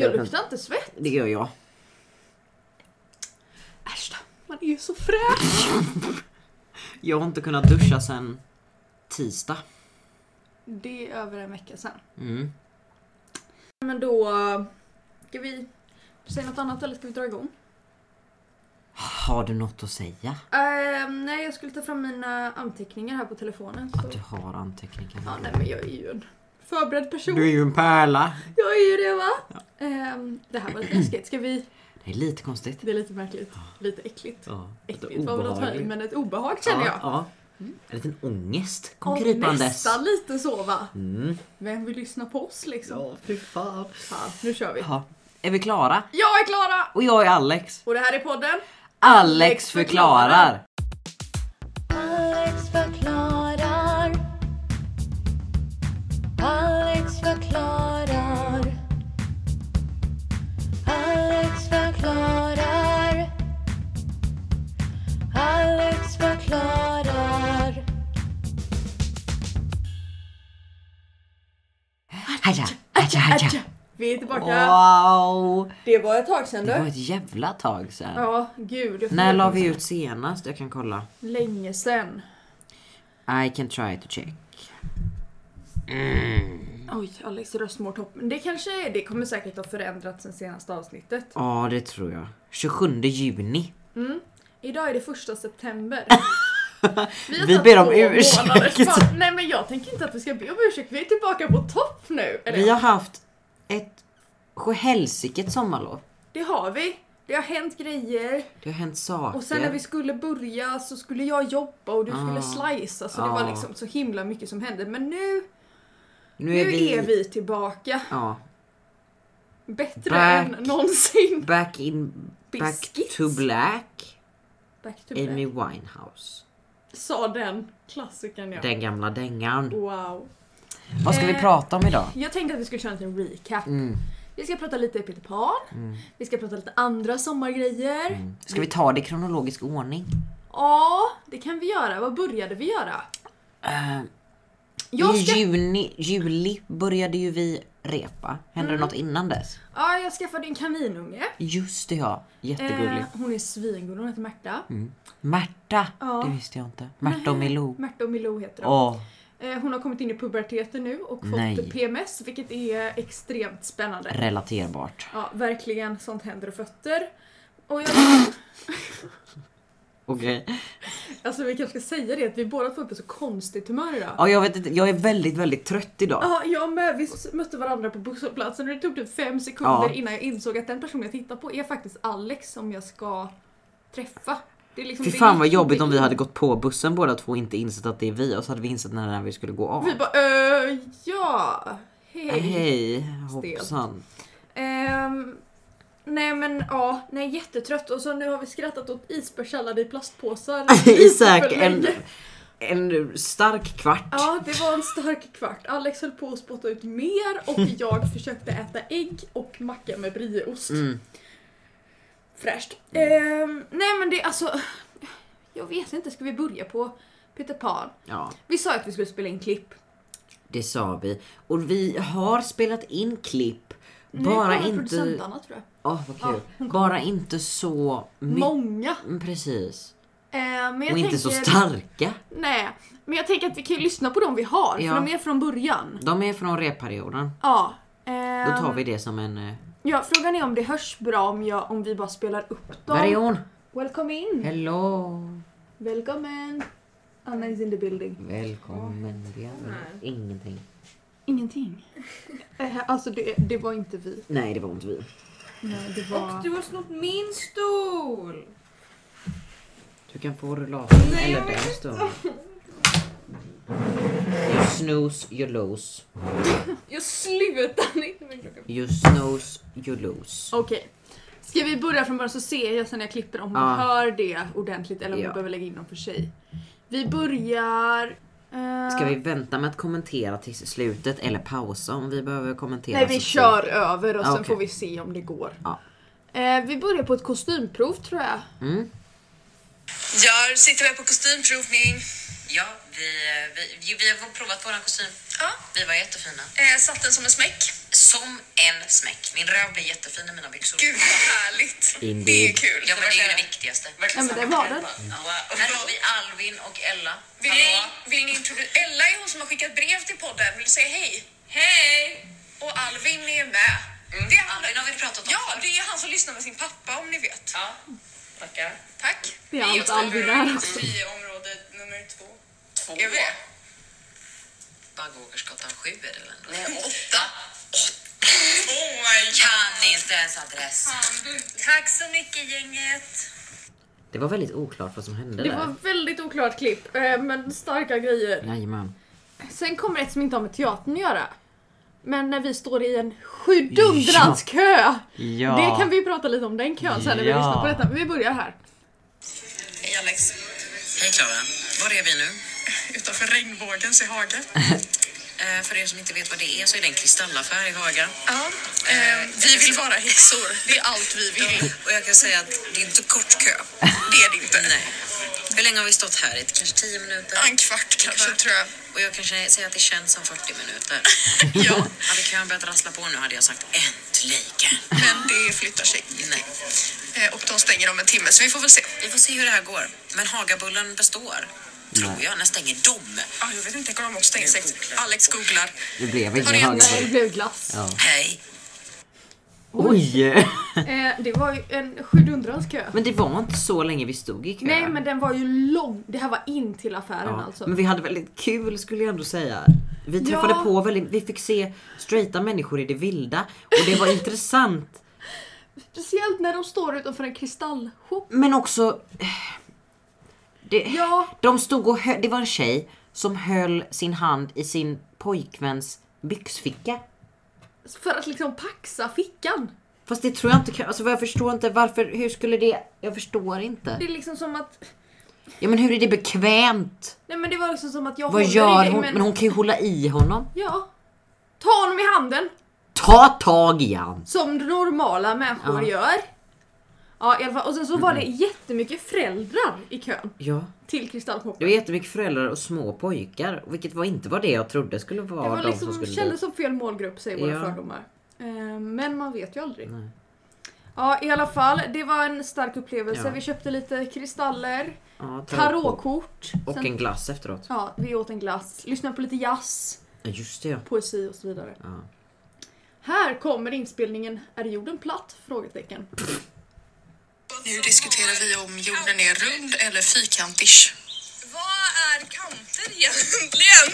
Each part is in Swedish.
Jag kunnat- luktar inte svett. Det gör jag. Äsch då, man är ju så fräsch. Jag har inte kunnat duscha sen tisdag. Det är över en vecka sedan. Mm. Men då... Ska vi säga något annat eller ska vi dra igång? Har du något att säga? Ehm, nej, jag skulle ta fram mina anteckningar här på telefonen. Så. Att du har anteckningar? Ja, nej men jag är ju en förberedd person. Du är ju en pärla. Jag är ju det va? Ehm, det här var lite läskigt. Ska vi... Det är lite konstigt. Det är lite märkligt. Lite äckligt. Ja, Äckligt var väl att ta i, men ett obehag känner jag. Ja, ja. En liten ångest kom Och krypandes. nästan lite så va? Mm. Vem vill lyssna på oss liksom? Ja, fy fan. Fan, nu kör vi. Ja. Är vi klara? Jag är Klara! Och jag är Alex. Och det här är podden Alex förklarar. Alex förklarar. Förklarar. Alex förklarar. Alex förklarar. Haja, haja, haja. Vi är tillbaka. Wow. Det var ett tag sedan Det var du. ett jävla tag sedan. Ja, gud. När la vi ut senast? Jag kan kolla. Länge sedan. I can try to check. Oj, Alex röst mår topp. Men det kanske det kommer säkert ha förändrats sen senaste avsnittet. Ja, det tror jag. 27 juni. Mm. Idag är det första september. Vi tagit ber om ursäkt. Nej men jag tänker inte att vi ska be om ursäkt. Vi är tillbaka på topp nu. Eller, Vi har haft ett sjuhelsikes sommarlov. Det har vi. Det har hänt grejer. Det har hänt saker. Och sen när vi skulle börja så skulle jag jobba och du skulle Ah. slicea. Så det Ah. var liksom så himla mycket som hände. Men nu, nu nu är vi, är vi tillbaka. Ja, Bättre Back. än någonsin. back in... Back Biscuits. to black. Back to black. Amy Winehouse. Sa den klassikern ja. Den gamla dängan. Wow. Vad ska vi Eh, prata om idag? Jag tänkte att vi skulle köra en liten recap. Mm, Vi ska prata lite Peter Pan. mm, Vi ska prata lite andra sommargrejer. mm. Ska vi ta det i kronologisk ordning? Ja, det kan vi göra. Vad började vi göra? Eh, Jag I ska... juni, juli började ju vi repa. Hände Mm. det något innan dess? Ja, jag skaffade en kaninunge. Just det ja, jättegullig. Eh, hon är svingullig, hon heter Märta. Mm. Märta, Ja. det visste jag inte. Märta och Milou. Märta och Milou heter de. Åh, Eh, hon har kommit in i puberteten nu och fått Nej. PMS, vilket är extremt spännande. relaterbart. Ja, verkligen. Sånt händer och fötter. Och jag, Okej. Alltså vi kanske ska säga det att vi båda två är på så konstigt humör idag. Ja, jag vet inte, jag är väldigt, väldigt trött idag. Ja, jag med. Vi mötte varandra på busshållplatsen och det tog typ fem sekunder Ja. innan jag insåg att den personen jag tittar på är faktiskt Alex som jag ska träffa. Det är liksom, Fy det fan vad jobbigt om vi hade gått på bussen båda två och inte insett att det är vi och så hade vi insett när, när vi skulle gå av. Vi bara öh, ja, hej. Hej, hoppsan. Ehm, nej men ja, nej jättetrött och så nu har vi skrattat åt isbergssallad i plastpåsar. I säkert en, en stark kvart. Ja, det var en stark kvart. Alex höll på att spotta ut mer och jag försökte äta ägg och macka med brieost. Mm. Fräscht. Ehm, nej men det alltså, jag vet inte, ska vi börja på Peter Pan? Ja, Vi sa att vi skulle spela in klipp. det sa vi. Och vi har spelat in klipp. Nu Bara inte... producentarna tror jag. Åh vad Ja, kul. kommer. Bara inte så. Många. Mm, Precis. Ehm, men jag Och inte så tänker- starka. Nej, men jag tänker att vi kan ju lyssna på dem vi har, Ja. för de är från början. De är från repperioden. Ja. Då ehm, tar vi det som en... eh, Ja, frågan är om det hörs bra om, jag, om vi bara spelar upp dem. Var är hon? Welcome in! Hello! Välkommen! Anna is in the building. Välkommen. Har väl ingenting. Ingenting. Eh, alltså det, det var inte vi. Nej, det var inte vi. Nej, det var... Och du har snott min stol! Du kan få rullatorn eller jag den stunden. You snooze, you lose. Jag slutar inte med klockan. You snooze, you lose. Okej. Ska vi börja från början så ser jag sen när jag klipper om hon Ja. hör det ordentligt eller om Ja. vi behöver lägga in dem för sig. Vi börjar... eh, Ska vi vänta med att kommentera till slutet eller pausa om vi behöver kommentera? Nej vi så kör fort? över och sen Okej. får vi se om det går. Ja. Eh, vi börjar på ett kostymprov tror jag. Mm. Jag sitter här på kostymprovning. Ja, vi, vi, vi har provat våran kostym. Ja. Vi var jättefina. Eh, satt den som en smäck. Som en smäck. Min röv blir jättefin i mina byxor. Gud vad härligt. Det är kul. Ja men det är ju det viktigaste. Ja men det var det. Här har vi Alvin och Ella. Vill ni, vill ni introducera... Ella är hon som har skickat brev till podden. Vill du säga hej? Hej! Och Alvin är med. Det är han, Alvin har vi pratat om Ja, förr. det är han som lyssnar med sin pappa om ni vet. Ja, tackar. Tack. Det är allt Alvin är också. Vi är område nummer två. Är vi det? Bagågersgatan 7 är det väl ändå? Nej, åtta. Oh my god. Kan inte ens adress. Tack så mycket gänget. Det var väldigt oklart vad som hände Det där. var väldigt oklart klipp, eh, men starka grejer. Jajamän. Sen kommer ett som inte har med teatern att göra. Men när vi står i en sjudundrans kö. Ja. Det kan vi prata lite om den kön sen när vi Ja. lyssnar på detta. Men vi börjar här. Hej Alex. Hej Klara. Var är vi nu? Utanför regnbågens i Haga. Eh, för er som inte vet vad det är så är det en kristallaffär i Haga. Ja, eh, vi vill vara häxor. Det är allt vi vill. Och jag kan säga att det är inte kort kö. Det är det inte. Nej. Hur länge har vi stått här? I kanske 10 minuter? En kvart kanske kvart. tror jag. Och jag kanske säger att det känns som 40 minuter. Ja, Hade kön börjat rassla på nu hade jag sagt äntligen. men det flyttar sig. Nej. Eh, och de stänger om en timme så vi får väl se. Vi får se hur det här går. Men Hagabullen består. Tror jag. När stänger de? Ah, jag vet inte, jag kommer också stänga sex. Alex googlar. Det blev Har ingen Nej, det blev glass. Ja. Hej. Oj! Eh, det var ju en sjudundrans kö. Men det var inte så länge vi stod i kö. Nej men den var ju lång. Det här var in till affären Ja, alltså. Men vi hade väldigt kul skulle jag ändå säga. Vi Ja. träffade på väldigt, vi fick se straighta människor i det vilda och det var intressant. Speciellt när de står utanför en kristallshop. Men också... Det, Ja, De stod och hö- det var en tjej som höll sin hand i sin pojkväns byxficka. för att liksom paxa fickan. Fast det tror jag inte kan, alltså jag förstår inte varför, hur skulle det, jag förstår inte. Det är liksom som att... Ja men hur är det bekvämt? Nej men det var liksom som att jag Vad gör i hon? men... Men hon kan ju hålla i honom. Ja. Ta honom i handen. Ta tag i han! Som normala människor Ja. gör. Ja i alla fall. Och sen så var det jättemycket föräldrar i kön Ja. till Det var jättemycket föräldrar och små pojkar. Vilket var inte var det jag trodde skulle vara Det var de som liksom, skulle kändes som fel målgrupp säger våra Ja. fördomar. Eh, Men man vet ju aldrig. Nej. Ja i alla fall, det var en stark upplevelse. Ja. Vi köpte lite kristaller, ja, tarotkort. tarotkort. Och Sen- en glass efteråt. Ja, vi åt en glass, lyssnade på lite jazz, Ja just det ja. poesi och så vidare. ja. Här kommer inspelningen Är jorden platt? Frågetecken. Nu diskuterar vi om jorden är rund eller fyrkantig. Vad är kanter egentligen?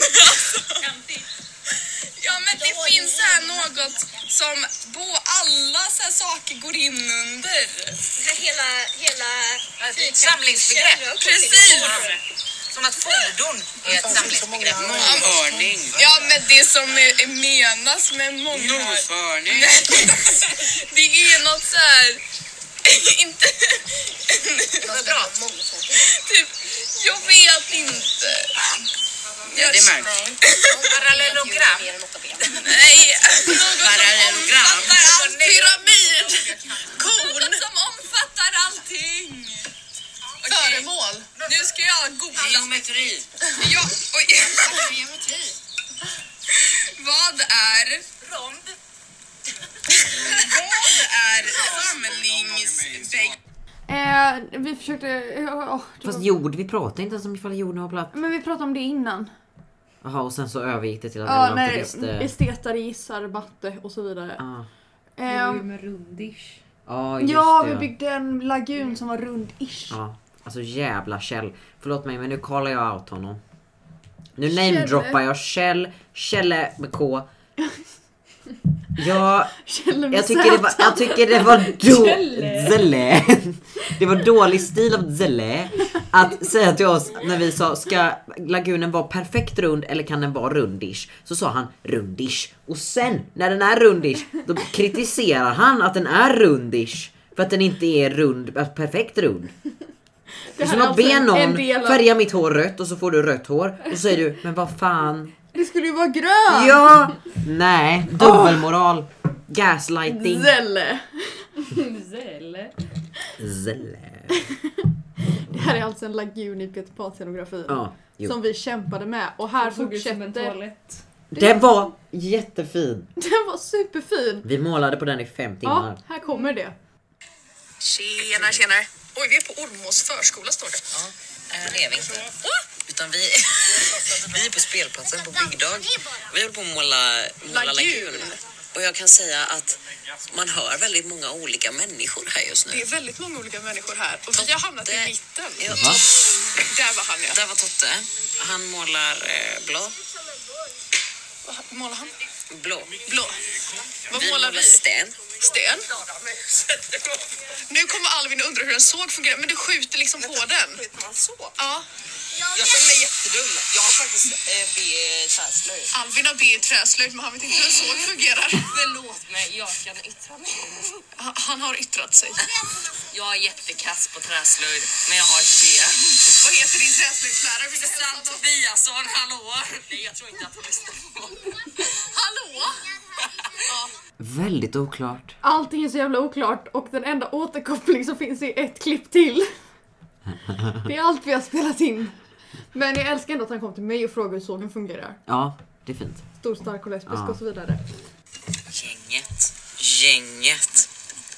ja men det finns här något som bo, alla så här saker går in under. Hela, hela Ett samlingsbegrepp. Precis! Som att fordon är ett samlingsbegrepp. Månghörning. Ja men det som är- menas med månghörning. Noshörning. Det är något så här... inte... Kvadrat. typ, jag vet inte. Jag, Det märks. Parallellogram. Nej, något som Parallellogram. omfattar allt. Pyramid. Kon. som omfattar allting. Föremål. Nu ska jag googla. Geometri. Ja, oj. Vad är... Rond. Är samlingsbegrepp? Eh, vi försökte... åh, det Fast var- jord, vi pratade inte ens om ifall jorden var platt. Men vi pratade om det innan. Jaha och sen så övergick det till att Ja, alla inte visste. estetare gissar matte och så vidare. Ja, Ehm, med rundish. ja just ja, det. vi byggde en lagun som var rund-ish. Ja, alltså jävla Kjell. Förlåt mig men nu callar jag out honom. Nu namedroppar jag Kjell, Kjelle med K. Med jag, tycker det var, jag tycker det var då, Zelle. Det var dålig stil av Zelle att säga till oss när vi sa ska lagunen vara perfekt rund eller kan den vara rundish? Så sa han rundish. Och sen när den är rundish då kritiserar han att den är rundish. För att den inte är rund, äh, perfekt rund. Det är som att alltså be en- någon färga mitt hår rött och så får du rött hår. Och så säger du, men vad fan. Det skulle ju vara grön! Ja! Nej, dubbelmoral. Gaslighting. Zelle. Zelle. Zelle. Det här är alltså en lagun i Peter Pan-scenografin. Ja, jo. som vi kämpade med och här Såg ut som en fortsätter... toalett. Den var jättefin. Den var superfin. Vi målade på den i fem timmar. Ja, här kommer det. Tjena, tjenare. Oj, vi är på Ormås förskola står det. Ja, det är vi inte. Utan vi, vi är på spelplatsen på byggdag. Vi håller på att måla, måla Lagun. Och jag kan säga att man hör väldigt många olika människor här just nu. Det är väldigt många olika människor här och vi har hamnat i mitten. Ja, Va? Där var han ja. Där var Totte. Han målar eh, blå. Vad målar han? blå. Blå. Vad Vi målar målar vi? sten. Sten. Nu kommer Alvin undra hur en såg fungerar, men du skjuter liksom på den. Ja. Jag känner mig jättedum. Jag har faktiskt eh, B träslöjd. Alvin har B i träslöjd, men han vet inte hur en såg fungerar. Förlåt mig, jag kan yttra mig. Han- Han har yttrat sig. Jag är jättekass på träslöjd, men jag har ett B. Vad heter din träslöjdslärare? Vill du hälsa? Tobiasson, hallå! Nej, jag tror inte att hon lyssnar på Hallå? Väldigt oklart. Allting är så jävla oklart och den enda återkoppling som finns är ett klipp till. Det är allt vi har spelat in. Men jag älskar ändå att han kom till mig och frågade hur sågen fungerar. Ja, det är fint. Stor, stark och lesbisk Ja. och så vidare. Gänget, gänget.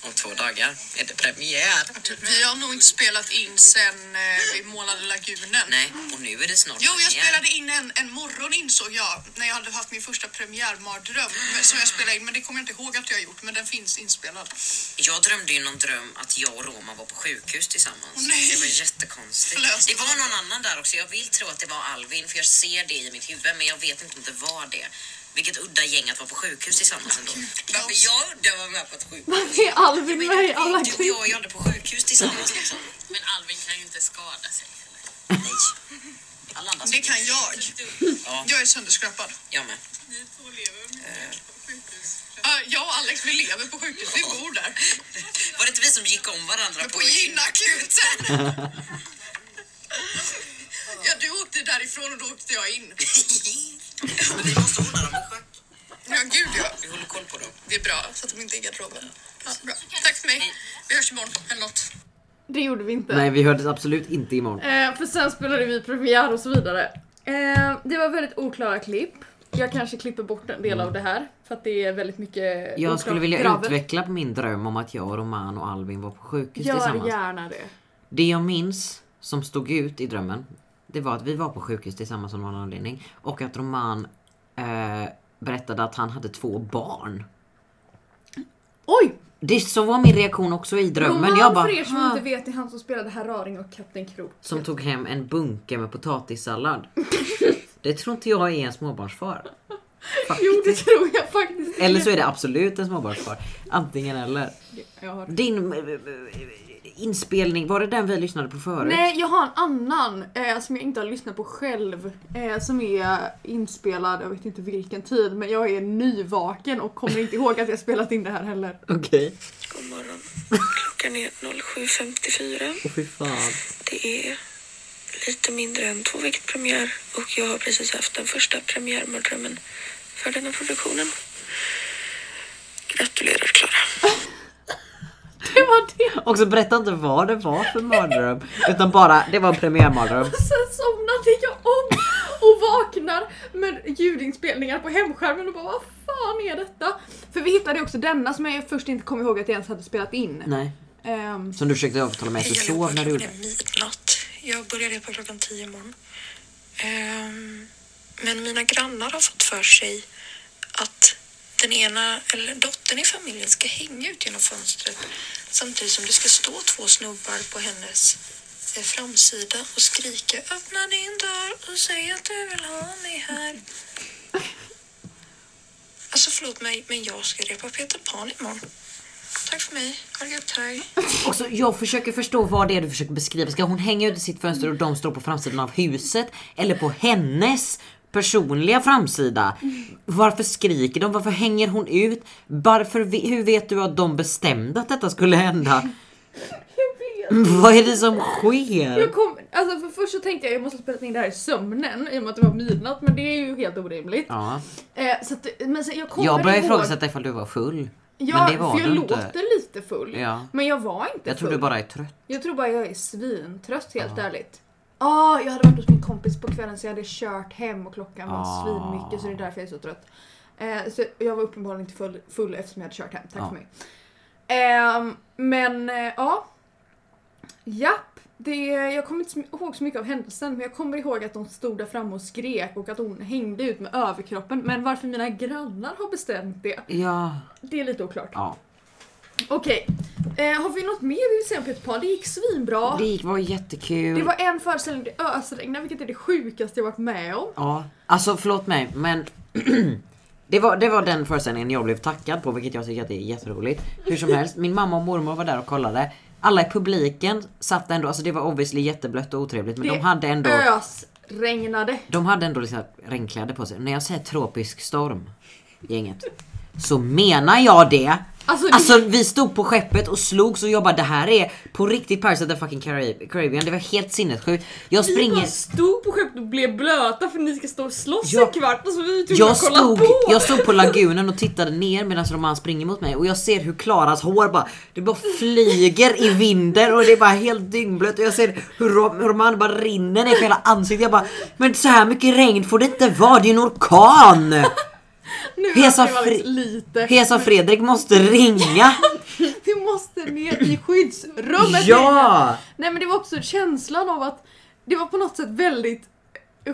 Om två dagar är det premiär. Vi har nog inte spelat in sen eh, vi målade lagunen. Nej, och nu är det snart Jo, jag premiär. spelade in en, en morgon insåg jag när jag hade haft min första premiärmardröm men- som jag spelade in, men det kommer jag inte ihåg att jag har gjort, men den finns inspelad. Jag drömde ju någon dröm att jag och Roma var på sjukhus tillsammans. Åh, nej. Det var jättekonstigt. Förlös Det var någon annan där också. Jag vill tro att det var Alvin för jag ser det i mitt huvud men jag vet inte om det var det. Vilket udda gäng att vara på sjukhus tillsammans ändå. Varför jag udda var med på ett sjukhus? Varför är Alvin med i alla Du och klipp? jag är på sjukhus tillsammans liksom. Men Alvin kan ju inte skada sig heller. Nej. Alla andra Det kan jag. Ja, Jag är sönderskrapad. jag med. Ja, jag och Alex, vi lever på sjukhus. Vi bor där. Var det inte vi som gick om varandra Men på gynakuten. Ja, du åkte därifrån och då åkte jag in. Men vi måste ordna dem i schack. Ja, gud ja. Vi håller koll på dem. Det är bra, så att de inte är i garderoben. Ja, bra. Tack för mig. Vi hörs imorgon eller något. Det gjorde vi inte. Nej, vi hördes absolut inte imorgon. Eh, för sen spelade vi premiär och så vidare. Eh, det var väldigt oklara klipp. Jag kanske klipper bort en del av det här för att det är väldigt mycket Mm. Jag skulle vilja gravel. utveckla på min dröm om att jag, och Roman och Alvin var på sjukhus Gör tillsammans. gärna det. Det jag minns som stod ut i drömmen, det var att vi var på sjukhus tillsammans av någon anledning. Och att Roman eh, berättade att han hade två barn. Oj! Det så var min reaktion också i drömmen. Roman jag bara, för er som inte vet är han som spelade Herr Raring och Kapten Krok. Som tog hem en bunke med potatissallad. Det tror inte jag är en småbarnsfar. Jo det tror jag faktiskt. Eller så är det absolut en småbarnsfar. Antingen eller. Din inspelning, var det den vi lyssnade på förut? Nej, jag har en annan eh, som jag inte har lyssnat på själv. Eh, som är inspelad, jag vet inte vilken tid, men jag är nyvaken och kommer inte ihåg att jag spelat in det här heller. Okej. God morgon. Klockan är 07.54. Åh fy fan. Det är lite mindre än två veckor premiär och jag har precis haft den första premiärmardrömmen för denna produktionen. Gratulerar Klara. Det var det! Och så berätta inte vad det var för mardröm. Utan bara, det var en premiärmardröm. Sen somnade jag om och vaknar med ljudinspelningar på hemskärmen och bara vad fan är detta? För vi hittade också denna som jag först inte kom ihåg att jag ens hade spelat in. Nej. Ehm, Som du försökte övertala mig att du sov när du gjorde. Midnatt. Jag började på klockan 10 imorgon. Ehm, men mina grannar har fått för sig den ena, eller dottern i familjen ska hänga ut genom fönstret samtidigt som det ska stå två snubbar på hennes eh, framsida och skrika öppna din dörr och säg att du vill ha mig här. Alltså förlåt mig, men jag ska repa Peter Pan imorgon. Tack för mig. Ha det gött, hej. Också, jag försöker förstå vad det är du försöker beskriva. Ska hon hänga ut i sitt fönster och de står på framsidan av huset? Eller på hennes personliga framsida? Varför skriker de? Varför hänger hon ut? Varför, hur vet du att de bestämde att detta skulle hända? Vad är det som sker? Jag kom, alltså för först så tänkte jag jag måste ha spelat in det här i sömnen i och med att det var midnatt men det är ju helt orimligt. Ja. Eh, så att, men sen, jag kommer Jag började ifrågasätta ifall du var full. Ja, men det var för jag du låter inte. lite full. Ja. Men jag var inte Jag tror full. du bara är trött. Jag tror bara jag är svintrött helt ärligt. Ah, jag hade varit hos min kompis på kvällen så jag hade kört hem och klockan var Ah. svinmycket så det är därför jag är så trött. Eh, så jag var uppenbarligen inte full, full eftersom jag hade kört hem. Tack Ja. för mig. Ehm, men eh, ja. Japp. Det, jag kommer inte ihåg så mycket av händelsen men jag kommer ihåg att de stod där framme och skrek och att hon hängde ut med överkroppen. Men varför mina grannar har bestämt det, Ja. det är lite oklart. ja. Okej. Eh, har vi något mer vi vill säga om Peter Pan? Det gick svinbra. Det gick- var jättekul. Det var en föreställning det ösregnade vilket är det sjukaste jag varit med om. Ja, alltså förlåt mig men det var, det var den föreställningen jag blev tackad på vilket jag tycker att det är jätteroligt. Hur som helst, min mamma och mormor var där och kollade. Alla i publiken satt ändå, alltså det var obviously jätteblött och otrevligt men Det de hade ändå ösregnade. De hade ändå liksom regnkläder på sig. När jag säger tropisk storm, gänget, så menar jag det. Alltså, det- Alltså vi stod på skeppet och slogs och jag bara det här är på riktigt Pirates of the fucking Carib- Caribbean. Det var helt sinnessjukt. Jag Vi springer... bara stod på skeppet och blev blöta för ni ska stå och slåss Ja. en kvart och så vi Jag stod, på. jag stod på lagunen och tittade ner medan Roman springer mot mig och jag ser hur Klaras hår bara, det bara flyger i vinden och det är bara helt dyngblött och jag ser hur Rom- Roman bara rinner ner för hela ansiktet. Jag bara, men så här mycket regn får det inte vara, det är en orkan! Nu Hesa lite. Hesa Fredrik måste ringa! Vi måste ner i skyddsrummet. Ja! Nej men det var också känslan av att det var på något sätt väldigt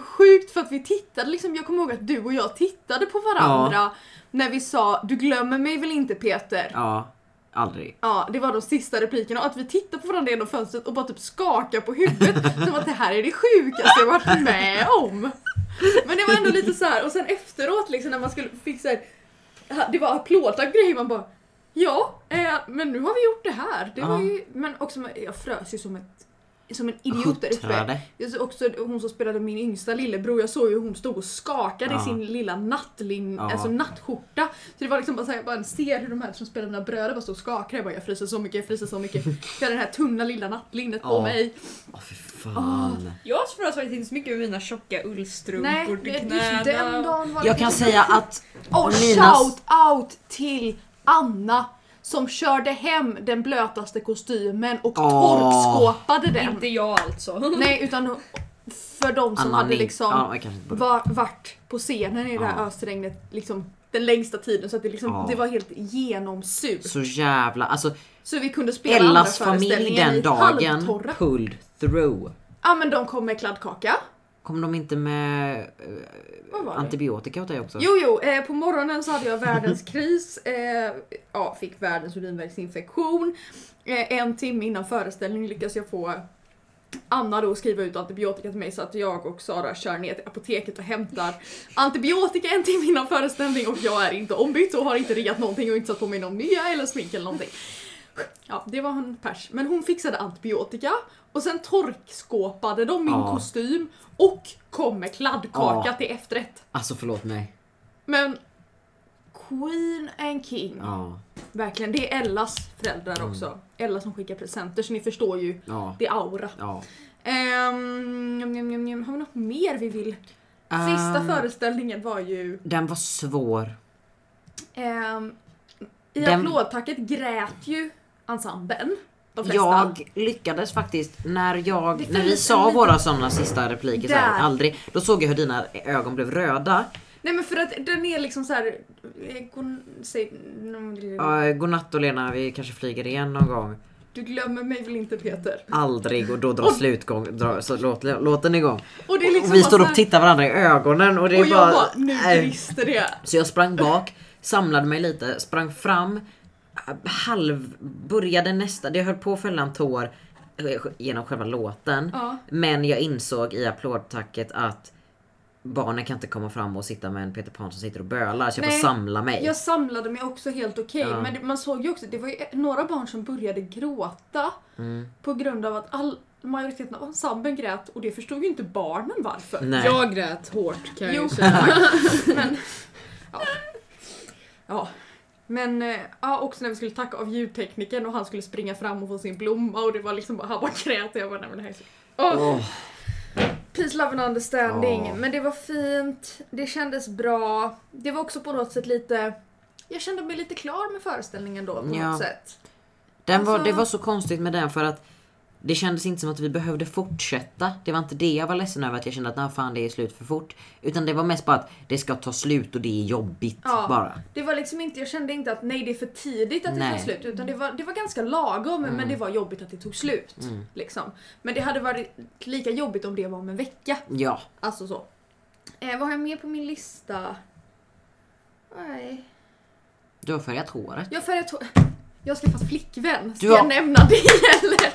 sjukt för att vi tittade liksom, jag kommer ihåg att du och jag tittade på varandra när vi sa du glömmer mig väl inte Peter? Ja, aldrig. Ja, det var de sista replikerna och att vi tittade på varandra genom fönstret och bara typ skakade på huvudet som att det här är det sjukaste jag varit med om. Men det var ändå lite så här och sen efteråt liksom när man skulle fixa det var applådtack grejer man bara Ja, eh, men nu har vi gjort det här. Det var ju, men också jag frös ju som ett som en idiot där uppe. Jag såg också hon som spelade min yngsta lillebror, jag såg ju hur hon stod och skakade Ja. i sin lilla nattlin, Ja. alltså nattskjorta. Så det var liksom bara såhär, man ser hur de här som spelar mina bröder bara står och skakar. Jag bara jag fryser så mycket, jag fryser så mycket. Jag hade det här tunna lilla nattlinnet på Ja. mig. Åh fy fan. Jag frös faktiskt inte så mycket med mina tjocka ullstrumpor Nej, till knäna. den dagen var Jag kan säga att Och Minas- shout out till Anna som körde hem den blötaste kostymen och Åh. torkskåpade den. Inte jag alltså. Nej, utan för de som Anna hade liksom Ja, var, varit på scenen i det här Ja. ösregnet liksom den längsta tiden så att det, liksom, Ja. det var helt genomsurt. Så, så jävla, alltså vi kunde spela andra Ellas familj föreställningar den dagen pulled through. Ja men de kom med kladdkaka. Kom de inte med eh, antibiotika åt dig också? Jo jo, eh, på morgonen så hade jag världens kris. Eh, ja, fick världens urinvägsinfektion. Eh, en timme innan föreställning lyckas jag få Anna då skriva ut antibiotika till mig så att jag och Sara kör ner till apoteket och hämtar antibiotika en timme innan föreställning och jag är inte ombytt och har inte riggat någonting och inte satt på mig någon nya eller smink eller någonting. Ja, det var en pers. Men hon fixade antibiotika och sen torkskåpade de min Ja. kostym och kom med kladdkaka Ja. till efterrätt. Alltså förlåt mig. Men Queen and King. Ja, Verkligen, det är Ellas föräldrar också. Ella som skickar presenter så ni förstår ju. ja, Det är aura. ja. Ehm, njum, njum, njum. har vi något mer vi vill? Sista Ehm, föreställningen var ju... Den var svår. ehm, I Den- applådtacket grät ju ensemblen. De flesta. Jag lyckades faktiskt när jag, när vi sa en liten- våra sådana sista repliker så här, Där. aldrig, då såg jag hur dina ögon blev röda. Nej men för att den är liksom så här. eh, gon- säg- Uh, godnatt och Lena, vi kanske flyger igen någon gång. Du glömmer mig väl inte Peter? Aldrig och då drar slutgång, drar, så låt, låten igång. Och, liksom och vi bara står och tittar varandra i ögonen och det är Och jag bara... bara, nu brister det. Så jag sprang bak, samlade mig lite, sprang fram, halv, började nästa, det höll på att fälla en tår eh, genom själva låten. Ja. Men jag insåg i applådtacket att barnen kan inte komma fram och sitta med en Peter Pan som sitter och bölar så jag Nej, får samla mig. Jag samlade mig också helt okej, Ja. men det, man såg ju också det var ju några barn som började gråta Mm. på grund av att all, majoriteten av ensemblen grät och det förstod ju inte barnen varför. Nej. Jag grät hårt kan jag Jo, ju säga. men... Ja. ja. Men eh, ja, också när vi skulle tacka av ljudteknikern och han skulle springa fram och få sin blomma och det var liksom bara, han bara grät och jag bara nej men det här är så... Åh, Åh, Peace, love and understanding. Ja. Men det var fint, det kändes bra. Det var också på något sätt lite... Jag kände mig lite klar med föreställningen då på Ja. något sätt. den var, Alltså- det var så konstigt med den för att det kändes inte som att vi behövde fortsätta. Det var inte det jag var ledsen över att jag kände att nej fan det är slut för fort. Utan det var mest bara att det ska ta slut och det är jobbigt Ja. bara. Det var liksom inte, jag kände inte att nej det är för tidigt att det Nej. tar slut utan det var, det var ganska lagom men det var jobbigt att det tog slut. Liksom. Men det hade varit lika jobbigt om det var om en vecka. Ja. Alltså så. Eh, vad har jag med på min lista? Nej. Du har färgat håret. Jag har färgat hår. Jag har skaffat flickvän. Ska har- jag nämna det eller?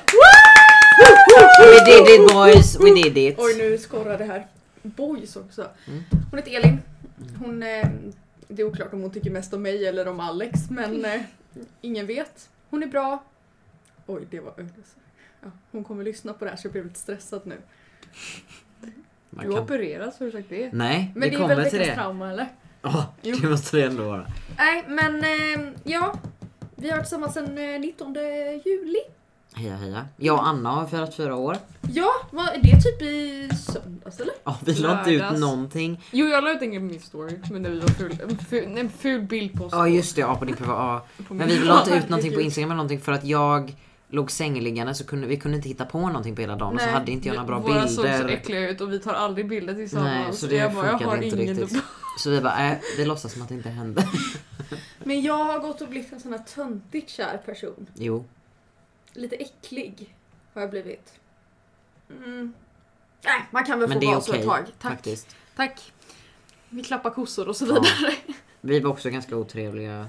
We did it boys, we did it. Oj nu skorrar det här. Boys också. Hon heter Elin. Hon, eh, det är oklart om hon tycker mest om mig eller om Alex men eh, ingen vet. Hon är bra. Oj det var ja, Hon kommer lyssna på det här så jag blev lite stressad nu. Man Du har kan... opererats, har du sagt det? Nej, Men vi det, är väl kommer till veckans det. trauma eller? Ja, Jo. det måste det ändå vara. Nej men eh, ja. Vi har varit tillsammans sedan eh, 19 juli. Heja heja. Jag och Anna har firat fyra år. Ja, vad är det typ i söndags eller? Ja, vi la inte ut Lördags. någonting. Jo, jag la ut en grej på min story, men när vi var ful, en, ful, en ful bild på oss. Ja just det, ja på din privat. Ja. på Men min- vi la inte ut någonting på. Instagram eller någonting för att jag låg sängliggande så kunde vi kunde inte hitta på någonting på hela dagen och så Nej, hade inte jag några bra Våra såg så bilder. äckliga ut och vi tar aldrig bilder tillsammans. Nej, så det jag bara, jag funkade har inte ingen riktigt. Så vi bara, äh, vi låtsas som att det inte hände. Men jag har gått och blivit en sån här töntigt kär person. Jo. Lite äcklig har jag blivit. Mm. Nej, man kan väl Men få vara så okej ett tag. Tack. faktiskt. Tack. Vi klappar kossor och så Ja. vidare. Vi var också ganska otrevliga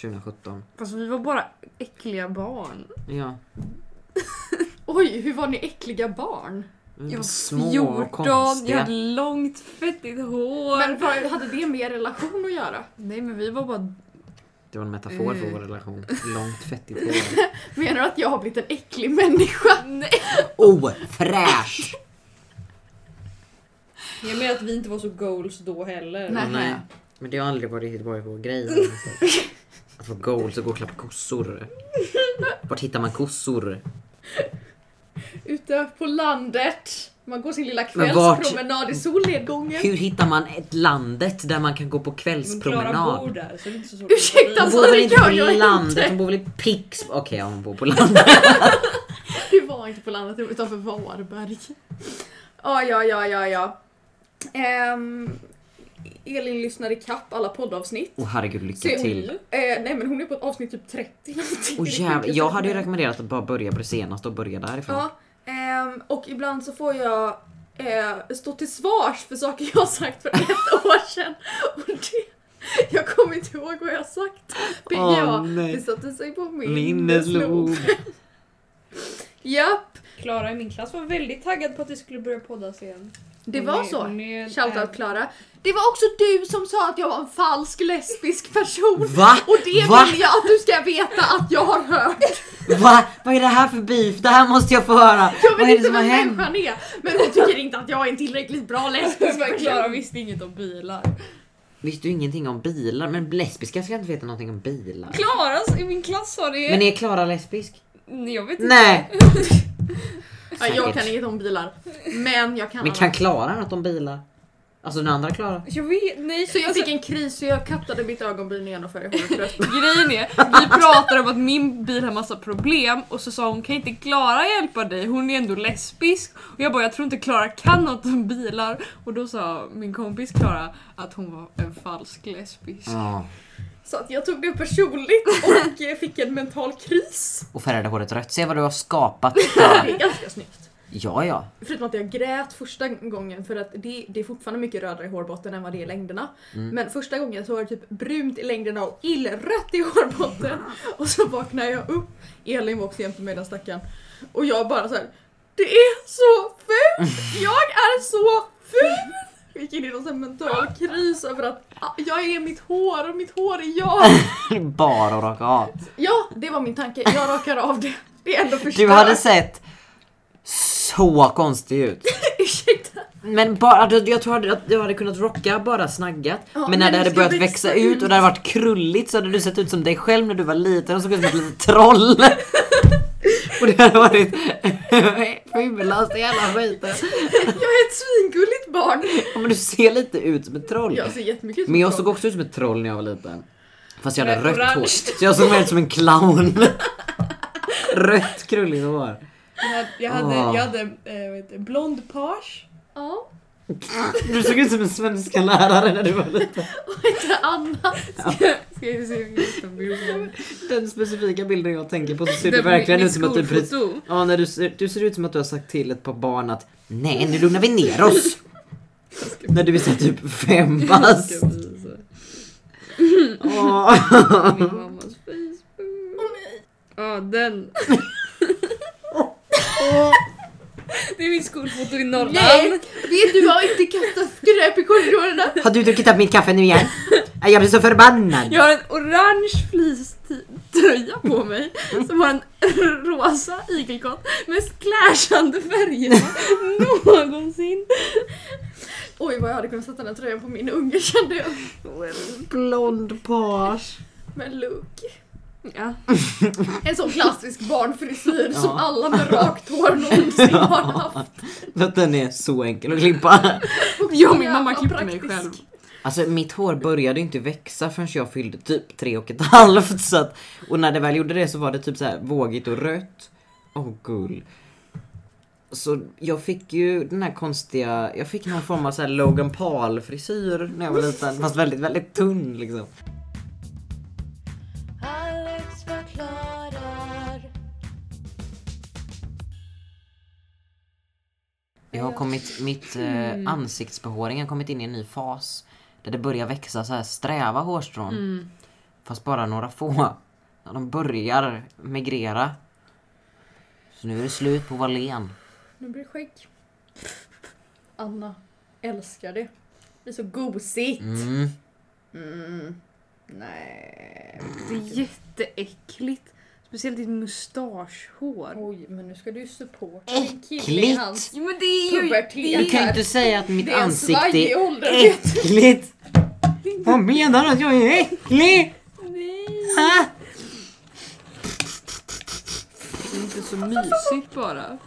2017. Fast vi var bara äckliga barn. Ja. Oj, hur var ni äckliga barn? Jag var små 14, och konstiga. jag hade långt fettigt hår. Men vad, hade det med relation att göra? Nej men vi var bara... Det var en metafor för Eh. vår relation. Långt fettigt hår. Menar du att jag har blivit en äcklig människa? Nej. Oh, fräsch! Jag menar att vi inte var så goals då heller. Nej. Nej. Men det har aldrig varit Göteborg på grejen. Att få goals och gå och klappa kossor. Vart hittar man kossor? Ute på landet. Man går sin lilla kvällspromenad i solnedgången. Hur hittar man ett landet där man kan gå på Men Klara kvällspromenad? bor där så det är inte så svårt. Ursäkta, Hon bor väl inte på landet? inte. Hon bor väl i Pix... Okej, ja, hon bor på landet. Du var inte på landet, du var utanför Varberg. Ja, ja, ja, ja, ja. Ehm, Elin lyssnar i kapp alla poddavsnitt. Åh herregud, Så lycka hon- till. Eh, nej men hon är på ett avsnitt typ 30 någonting. Åh Det är jävlar, jag hade ju rekommenderat att bara börja på det senaste och börja därifrån. Ja, ehm, och ibland så får jag eh, stå till svars för saker jag har sagt för ett år sedan. Och det, jag kommer inte ihåg vad jag har sagt. PGA, nej. det satte sig på min Minneslog. Japp, Klara i min klass var väldigt taggad på att vi skulle börja podda sen. det Hon var är- så. är Shoutout Klara. Det var också du som sa att jag var en falsk lesbisk person. Va? Och det Va? vill jag att du ska veta att jag har hört. Va? Vad är det här för beef? Det här måste jag få höra. Jag Vad vet är det inte vem människan är. Men hon tycker inte att jag är en tillräckligt bra lesbisk Men Klara person. visste inget om bilar. Visste du ingenting om bilar? Men lesbiska ska inte veta någonting om bilar. Klara i min klass sa det. Men är Klara lesbisk? Jag vet inte. Nej! Ja, jag kan inget om bilar. Men jag kan Men annat. kan Klara något om bilar? Alltså den andra Klara? Jag vet, nej. Så jag alltså, fick en kris så jag kattade mitt ögonbryn igen och färgade håret. Grejen är, vi pratade om att min bil har massa problem och så sa hon kan inte Klara hjälpa dig? Hon är ändå lesbisk. Och jag bara jag tror inte Klara kan något om bilar. Och då sa min kompis Klara att hon var en falsk lesbisk. Ja. Så att jag tog det personligt och fick en mental kris. Och färgade håret rött. Se vad du har skapat. Det är ganska snyggt. Ja, ja. Förutom att jag grät första gången för att det, det är fortfarande mycket rödare i hårbotten än vad det är i längderna. Men första gången så var det typ brunt i längderna och illrött i hårbotten. Och så vaknade jag upp, Elin var också jämte mig den stackaren. Och jag bara så här. Det är så fult! Jag är så ful! Jag gick in i någon sån mental kris över att ah, jag är mitt hår och mitt hår är jag. Bara att raka av. Ja, det var min tanke. Jag rakar av det. Det är ändå förstört. Du hade sett så konstig ut. Ursäkta. Men bara, jag tror att du hade kunnat rocka bara snaggat. Ja, men när det hade börjat växa växa ut ut. och det hade varit krulligt så hade du sett ut som dig själv när du var liten och såg ut som ett litet troll. och det hade varit fulaste jävla skiten. Jag är ett svingulligt barn. Ja, men du ser lite ut som ett troll. Jag ser jättemycket ut som Men jag såg också ut som ett troll när jag var liten. Fast jag hade rött hår. orange. Så jag såg mer ut som en clown. rött krulligt hår. Jag hade, jag hade, jag hade eh, vad heter det, blond page. Ja. Du såg ut som en svenska lärare när du var liten. Heter Anna. Ska vi se om jag det. Den specifika bilden jag tänker på så ser var verkligen ut som att du precis... Ja, när du ser, du ser ut som att du har sagt till ett par barn att Nej, nu lugnar vi ner oss. när du är så typ fem bast. ska. Åh. Min mammas Facebook. Ja, den. Det är min skolfoto i Norrland. Nej! Vet du vad? Inte kasta skräp i korridorerna. Har du druckit upp mitt kaffe nu igen? Jag blir så förbannad. Jag har en orange fleecetröja på mig som har en rosa igelkott med clashande färgerna någonsin. Oj vad jag hade kunnat sätta den här tröjan på min unge kände jag. Blond page. Men look. Ja. En sån klassisk barnfrisyr som Ja. alla med rakt hår någonsin har haft. För att den är så enkel att klippa. Jag och min mamma klippte mig själv. Alltså mitt hår började inte växa förrän jag fyllde typ tre och ett halvt. Så att, och när det väl gjorde det så var det typ så här vågigt och rött. Åh gull. Så jag fick ju den här konstiga, jag fick någon form av så här Logan Paul frisyr när jag var liten. Fast väldigt, väldigt tunn liksom. Jag har kommit, mitt eh, ansiktsbehåring har kommit in i en ny fas. Där det börjar växa så här sträva hårstrån. Fast bara några få. De börjar migrera. Så nu är det slut på Wallén. Nu blir det skägg. Anna älskar det. Det är så gosigt. Mm. Mm. Nej. Det är jätteäckligt. Speciellt ditt mustaschhår. Oj, men nu ska du supporta din kille i Äckligt. hans Jo men det är ju... pubertet. Du kan ju inte säga att mitt Det är en ansikte svajig är ålder, äckligt. Vad menar du att jag är äcklig? Ha? Det är inte så mysigt bara.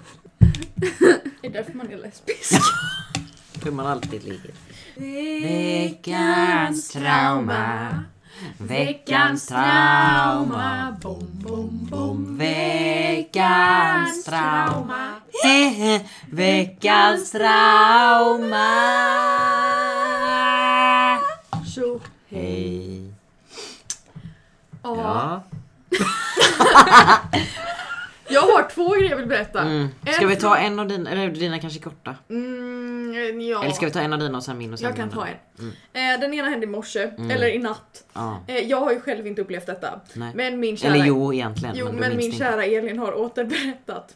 Det är därför man är lesbisk. Hur man alltid ligger. Veckans trauma. Veckans trauma. Bom, bom, bom. Veckans trauma. Hehe, Veckans trauma. Tjo. Hej. Ja. Ja. Jag har två grejer jag vill berätta. Mm. Ska vi ta en av dina, eller dina kanske korta? Mm, ja. Eller ska vi ta en av dina och sen min och sen Jag kan ta en. Eh, den ena hände i morse, Mm. eller i natt. Ja. Eh, jag har ju själv inte upplevt detta. Nej. Men min kära, Eller jo egentligen. jo, men men min inte. kära Elin har återberättat.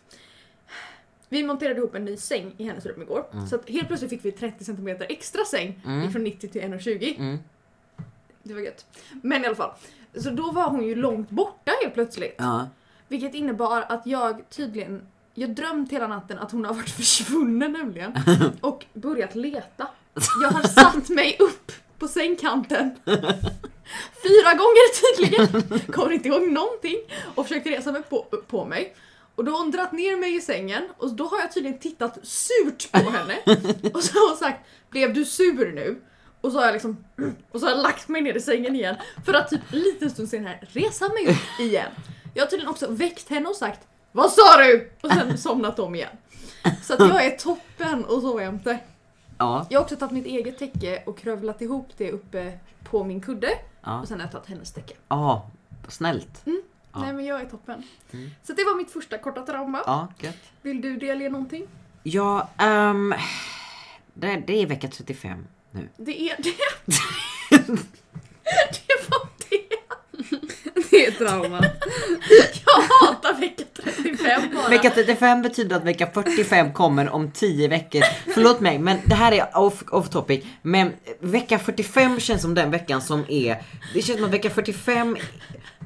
Vi monterade ihop en ny säng i hennes rum igår. Så att helt plötsligt fick vi 30 cm extra säng Mm. från 90 till 1,20. Mm. Det var gött. Men i alla fall. Så då var hon ju långt borta helt plötsligt. Ja. Vilket innebar att jag tydligen, jag drömt hela natten att hon har varit försvunnen nämligen. Och börjat leta. Jag har satt mig upp på sängkanten. Fyra gånger tydligen. Kommer inte ihåg någonting. Och försökt resa mig på, på mig. Och då har hon dratt ner mig i sängen och då har jag tydligen tittat surt på henne. Och så har hon sagt Blev du sur nu? Och så har jag liksom och så har jag lagt mig ner i sängen igen för att typ en liten stund senare resa mig upp igen. Jag har tydligen också väckt henne och sagt Vad sa du? Och sen somnat om igen. Så att jag är toppen och så jämte. Ja. Jag har också tagit mitt eget täcke och krövlat ihop det uppe på min kudde. Ja. Och sen har jag tagit hennes täcke. Ja. Snällt. Ja. Nej men jag är toppen. Mm. Så det var mitt första korta trauma. Ja, gött. Vill du delge någonting? Ja, ehm, det, det är vecka 35 nu. Det är det. Det är trauma. Jag hatar vecka 35 bara. Vecka 35 betyder att vecka 45 kommer om 10 veckor. Förlåt mig, men det här är off, off topic. Men vecka 45 känns som den veckan som är... Det känns som att vecka 45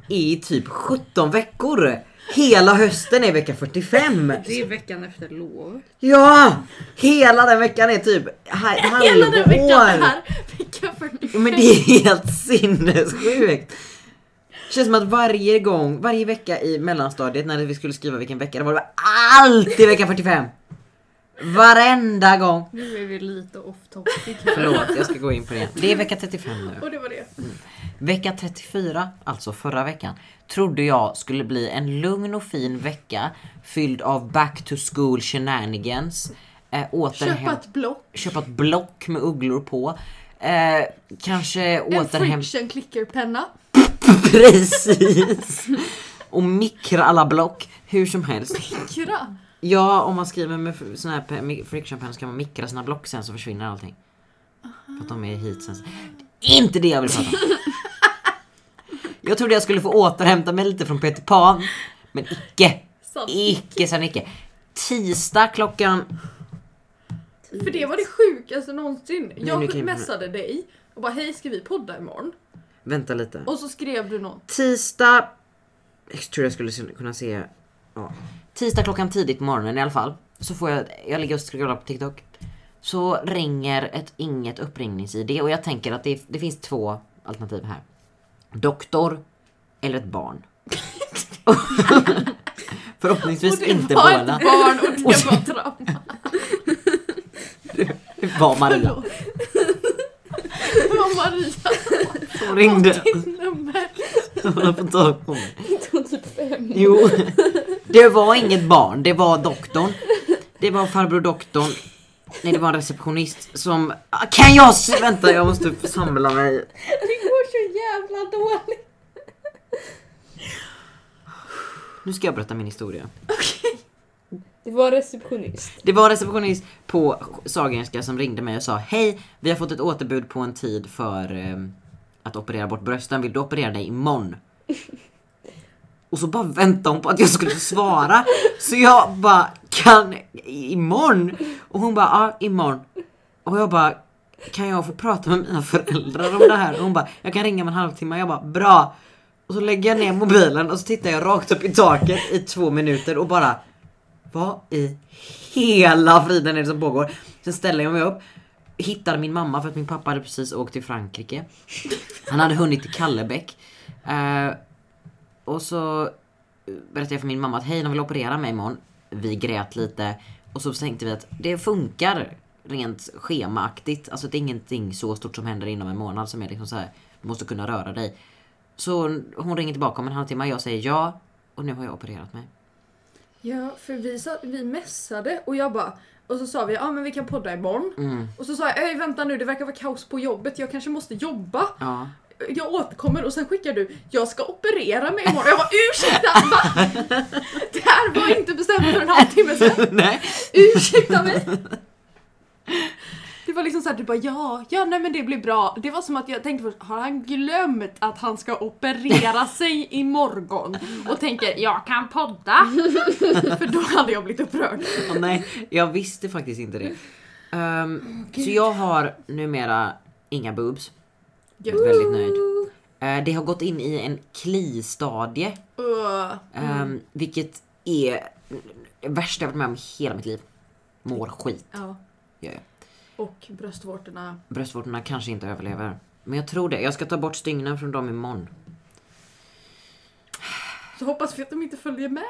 är i typ 17 veckor. Hela hösten är vecka 45. Det är veckan efter lov. Ja! Hela den veckan är typ ha- Hela den veckan halvår. är vecka 45. Men det är helt sinnessjukt. Känns som att varje gång, varje vecka i mellanstadiet när vi skulle skriva vilken vecka det var, det var alltid vecka 45. Varenda gång. Nu är vi lite off topic. Förlåt, jag ska gå in på det. Det är vecka 35 nu. Och det var det. Vecka 34, alltså förra veckan, trodde jag skulle bli en lugn och fin vecka fylld av back to school shenanigans. Eh, Köpa ett block. köpa ett block med ugglor på. Eh, kanske En återhämta... friction clickerpenna. Precis! Och mikra alla block hur som helst. Kra. Ja, om man skriver med sån här friction pen så kan man mikra sina block sen så försvinner allting. För att de är hit sen. Det är inte det jag vill prata om. Jag trodde jag skulle få återhämta mig lite från Peter Pan. Men icke. Sant. Icke sen icke. Tisdag klockan... För det var det sjukaste någonsin. jag- messade dig och bara hej ska vi podda imorgon? Vänta lite. Och så skrev du något. Tisdag... Jag tror jag skulle kunna se... Ja. Tisdag klockan tidigt på morgonen i alla fall. Så får jag... Jag ligger och scrollar på TikTok. Så ringer ett inget uppringningsid och jag tänker att det, det finns två alternativ här. Doktor eller ett barn. Förhoppningsvis Och det inte var båda. ett barn och det var trauma. Det var Maria. Det var Maria som ringde. ditt nummer. Hon har fått tag på mig. typ fem. Jo, det var inget barn, det var doktorn. Det var farbror doktorn. Nej, det var en receptionist som... Ah, Kan jag... s- Vänta, jag måste samla mig. Det går så jävla dåligt. Nu ska jag berätta min historia. Det var receptionist. Det var en receptionist på Sahlgrenska som ringde mig och sa Hej, vi har fått ett återbud på en tid för eh, att operera bort brösten. Vill du operera dig imorgon? Och så bara väntade hon på att jag skulle svara. Så jag bara, kan imorgon? Och hon bara, ja imorgon. Och jag bara, kan jag få prata med mina föräldrar om det här? Och hon bara, jag kan ringa om en halvtimme. Jag bara, bra. Och så lägger jag ner mobilen och så tittar jag rakt upp i taket i två minuter och bara, vad i hela friden är det som pågår? Sen ställer jag mig upp, hittar min mamma för att min pappa hade precis åkt till Frankrike. Han hade hunnit till Kallebäck. Uh, och så berättade jag för min mamma att hej, de vill operera mig imorgon. Vi grät lite och så tänkte vi att det funkar rent schemaaktigt. Alltså det är ingenting så stort som händer inom en månad som är liksom så här, du måste kunna röra dig. Så hon ringer tillbaka om en halvtimme, jag säger ja och nu har jag opererat mig. Ja, för vi, sa, vi messade och jag bara och så sa vi ja men vi kan podda imorgon. Mm. Och så sa jag "Ey, vänta nu det verkar vara kaos på jobbet, jag kanske måste jobba. Ja. Jag återkommer och sen skickar du jag ska operera mig imorgon. Jag bara ursäkta va? Det här var inte bestämt för en halvtimme sedan. Nej. Ursäkta mig. Var liksom såhär, du bara ja, ja nej men det blir bra. Det var som att jag tänkte först, har han glömt att han ska operera sig imorgon? Och tänker, jag kan podda. För då hade jag blivit upprörd. Åh, nej, jag visste faktiskt inte det. Ehm, så jag har numera inga boobs. Jag är väldigt nöjd. Eh, det har gått in i en kli-stadie. Uh, ehm, Vilket är det värsta jag varit med om i hela mitt liv. Mår skit. ja. jag. Och bröstvårtorna. Bröstvårtorna kanske inte överlever. Men jag tror det. Jag ska ta bort stygnen från dem imorgon. Så hoppas vi att de inte följer med.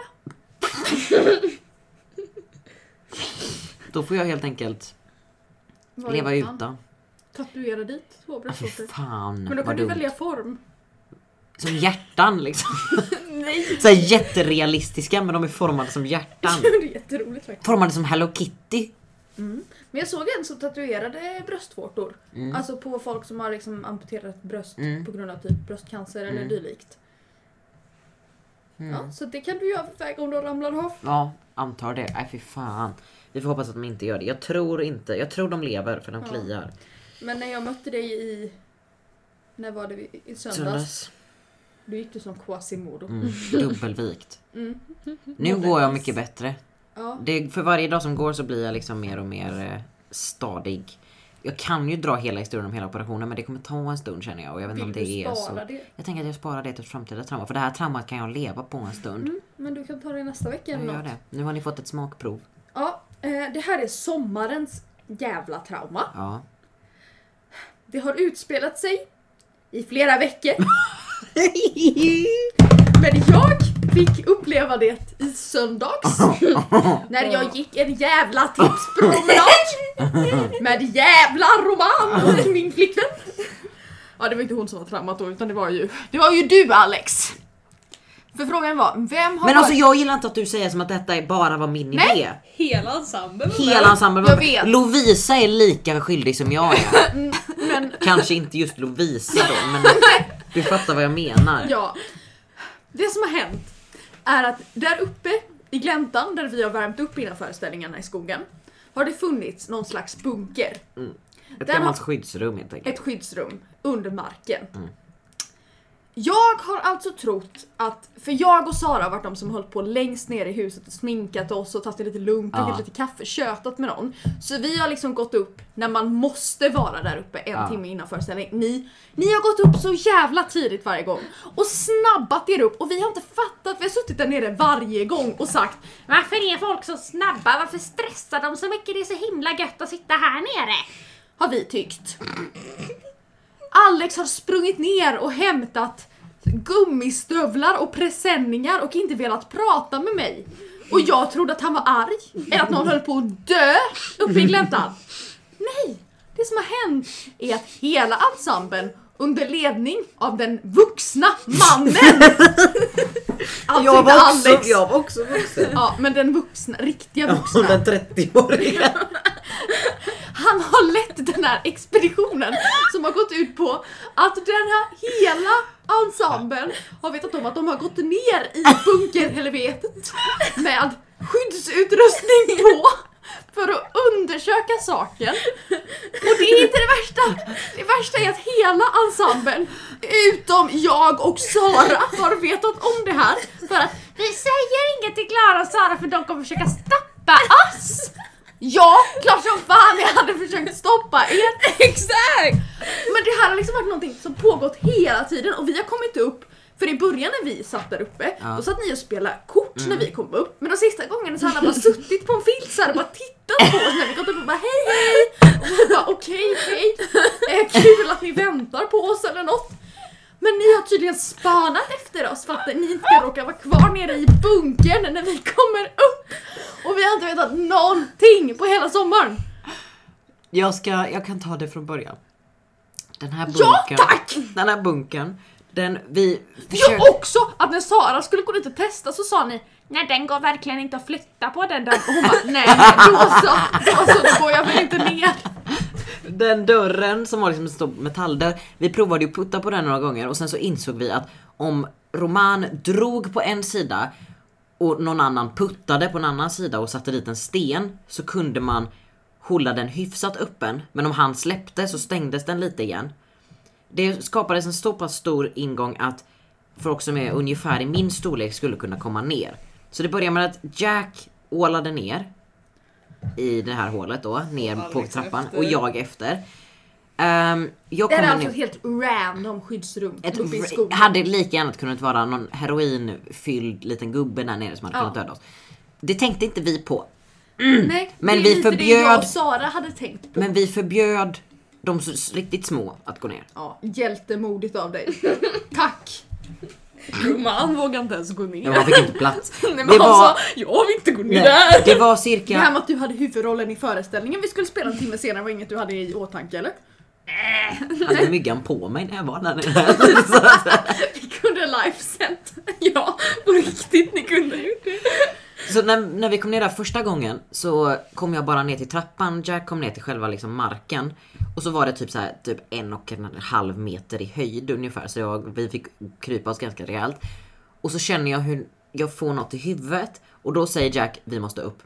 Då får jag helt enkelt Var leva utan. utan. Tatuera dit två bröstvårtor. fan Men då vad kan du dumt. välja form. Som hjärtan liksom. Nej! Så här jätterealistiska men de är formade som hjärtan. det är jätteroligt faktiskt. Formade som Hello Kitty. Men jag såg en som tatuerade bröstvårtor. Mm. Alltså på folk som har liksom amputerat bröst Mm. på grund av typ bröstcancer eller Mm. dylikt. Mm. Ja, så det kan du göra för väg om du ramlar av. Ja, antar det. Nej fy fan. Vi får hoppas att de inte gör det. Jag tror inte. Jag tror de lever för de Ja. kliar. Men när jag mötte dig i... När var det? vi- I söndags. Söndags. Då gick du som Quasimodo. Mm, dubbelvikt. Mm. Nu går jag mycket bättre. Ja. Det, för varje dag som går så blir jag liksom mer och mer eh, stadig. Jag kan ju dra hela historien om hela operationen men det kommer ta en stund känner jag och jag vet inte Vill om det är så. det? Jag tänker att jag sparar det till ett framtida trauma för det här traumat kan jag leva på en stund. Mm, men du kan ta det nästa vecka eller något. det. Nu har ni fått ett smakprov. Ja, eh, det här är sommarens jävla trauma. Ja. Det har utspelat sig i flera veckor. Men jag fick uppleva det i söndags. när jag gick en jävla tipspromenad. med jävla roman och min flickvän. Ja, det var inte hon som var traumat då, utan det var ju, det var ju du Alex! För frågan var, vem har Men alltså varit- jag gillar inte att du säger som att detta bara var min Nej. idé. Hela ensemblen Hela ensemblen Jag var vet. Lovisa är lika skyldig som jag är. Men Kanske inte just Lovisa då men du fattar vad jag menar. ja, det som har hänt är att där uppe i gläntan där vi har värmt upp innan föreställningarna i skogen har det funnits någon slags bunker. Ett Den gammalt har- skyddsrum helt enkelt. Ett skyddsrum under marken. Mm. Jag har alltså trott att, för jag och Sara har varit de som hållit på längst ner i huset och sminkat oss och tagit det lite lugnt, Ja. druckit lite kaffe, tjötat med någon. Så vi har liksom gått upp när man måste vara där uppe en Ja. timme innan föreställning. Ni, ni har gått upp så jävla tidigt varje gång och snabbat er upp och vi har inte fattat, vi har suttit där nere varje gång och sagt Varför är folk så snabba? Varför stressar de så mycket? Det är så himla gött att sitta här nere. Har vi tyckt. Alex har sprungit ner och hämtat gummistövlar och presenningar och inte velat prata med mig. Och jag trodde att han var arg, eller att någon höll på att dö uppe i gläntan. Nej, det som har hänt är att hela ensemblen under ledning av den vuxna mannen. Alltså Jag inte var, också, Alex. jag var också vuxen. Ja, men den vuxna, riktiga vuxna. den 30-åriga. Han har lett den här expeditionen som har gått ut på att den här hela ensemblen har vetat om att de har gått ner i bunkerhelvetet med skyddsutrustning på för att undersöka saken. Och det är inte det värsta. Det värsta är att hela ensemblen, utom jag och Sara, har vetat om det här. För att vi säger inget till Klara och Sara för de kommer försöka stoppa oss. Ja, klart som fan jag hade försökt stoppa er. Exakt! Men det här har liksom varit någonting som pågått hela tiden och vi har kommit upp för i början när vi satt där uppe, Ja. Mm. då satt ni och spelade kort när vi kom upp. Men de sista gångerna så hade han bara suttit på en filt så här och bara tittat på oss när vi gått upp och bara hej hej! Och vi bara okej hej, eh, kul att ni väntar på oss eller något. Men ni har tydligen spanat efter oss för att ni inte ska råka vara kvar nere i bunkern när vi kommer upp. Och vi har inte vetat någonting på hela sommaren. Jag, ska, jag kan ta det från början. Den här Ja, bunkern. tack! Den här bunkern. Den, vi Jag försökte... också! Att när Sara skulle gå dit och testa så sa ni Nej den går verkligen inte att flytta på den där. Och hon bara nej då så, då så då går jag väl inte ner. Den dörren som var liksom en stor metalldörr. Vi provade ju att putta på den några gånger och sen så insåg vi att om Roman drog på en sida och någon annan puttade på en annan sida och satte dit en sten så kunde man hålla den hyfsat öppen. Men om han släppte så stängdes den lite igen. Det skapades en så pass stor ingång att folk som är ungefär i min storlek skulle kunna komma ner. Så det började med att Jack ålade ner i det här hålet då, ner på Alex trappan efter. och jag efter. Ehm, jag Det här är alltså ner. ett helt random skyddsrum Ett, uppe i skogen. hade lika gärna kunnat vara någon heroinfylld liten gubbe där nere som hade Ja. kunnat döda oss. Det tänkte inte vi på. Nej, Men vi förbjöd- jag och Sara hade tänkt på. Men vi förbjöd de riktigt små att gå ner. Ja, hjältemodigt av dig. Tack! Roman vågar inte ens gå ner. Ja, man fick inte plats. Nej, men Det var- alltså, jag vill inte gå ner Nej, där! det var Det här cirka... med att du hade huvudrollen i föreställningen vi skulle spela en timme senare var inget du hade i åtanke eller? Hade myggan på mig när jag var där nere. Vi kunde livesänt. Ja, på riktigt, ni kunde det. Så när, när vi kom ner där första gången så kom jag bara ner till trappan, Jack kom ner till själva liksom marken. Och så var det typ så här, typ en och en halv meter i höjd ungefär. Så jag, vi fick krypa oss ganska rejält. Och så känner jag hur jag får något i huvudet. Och då säger Jack, vi måste upp.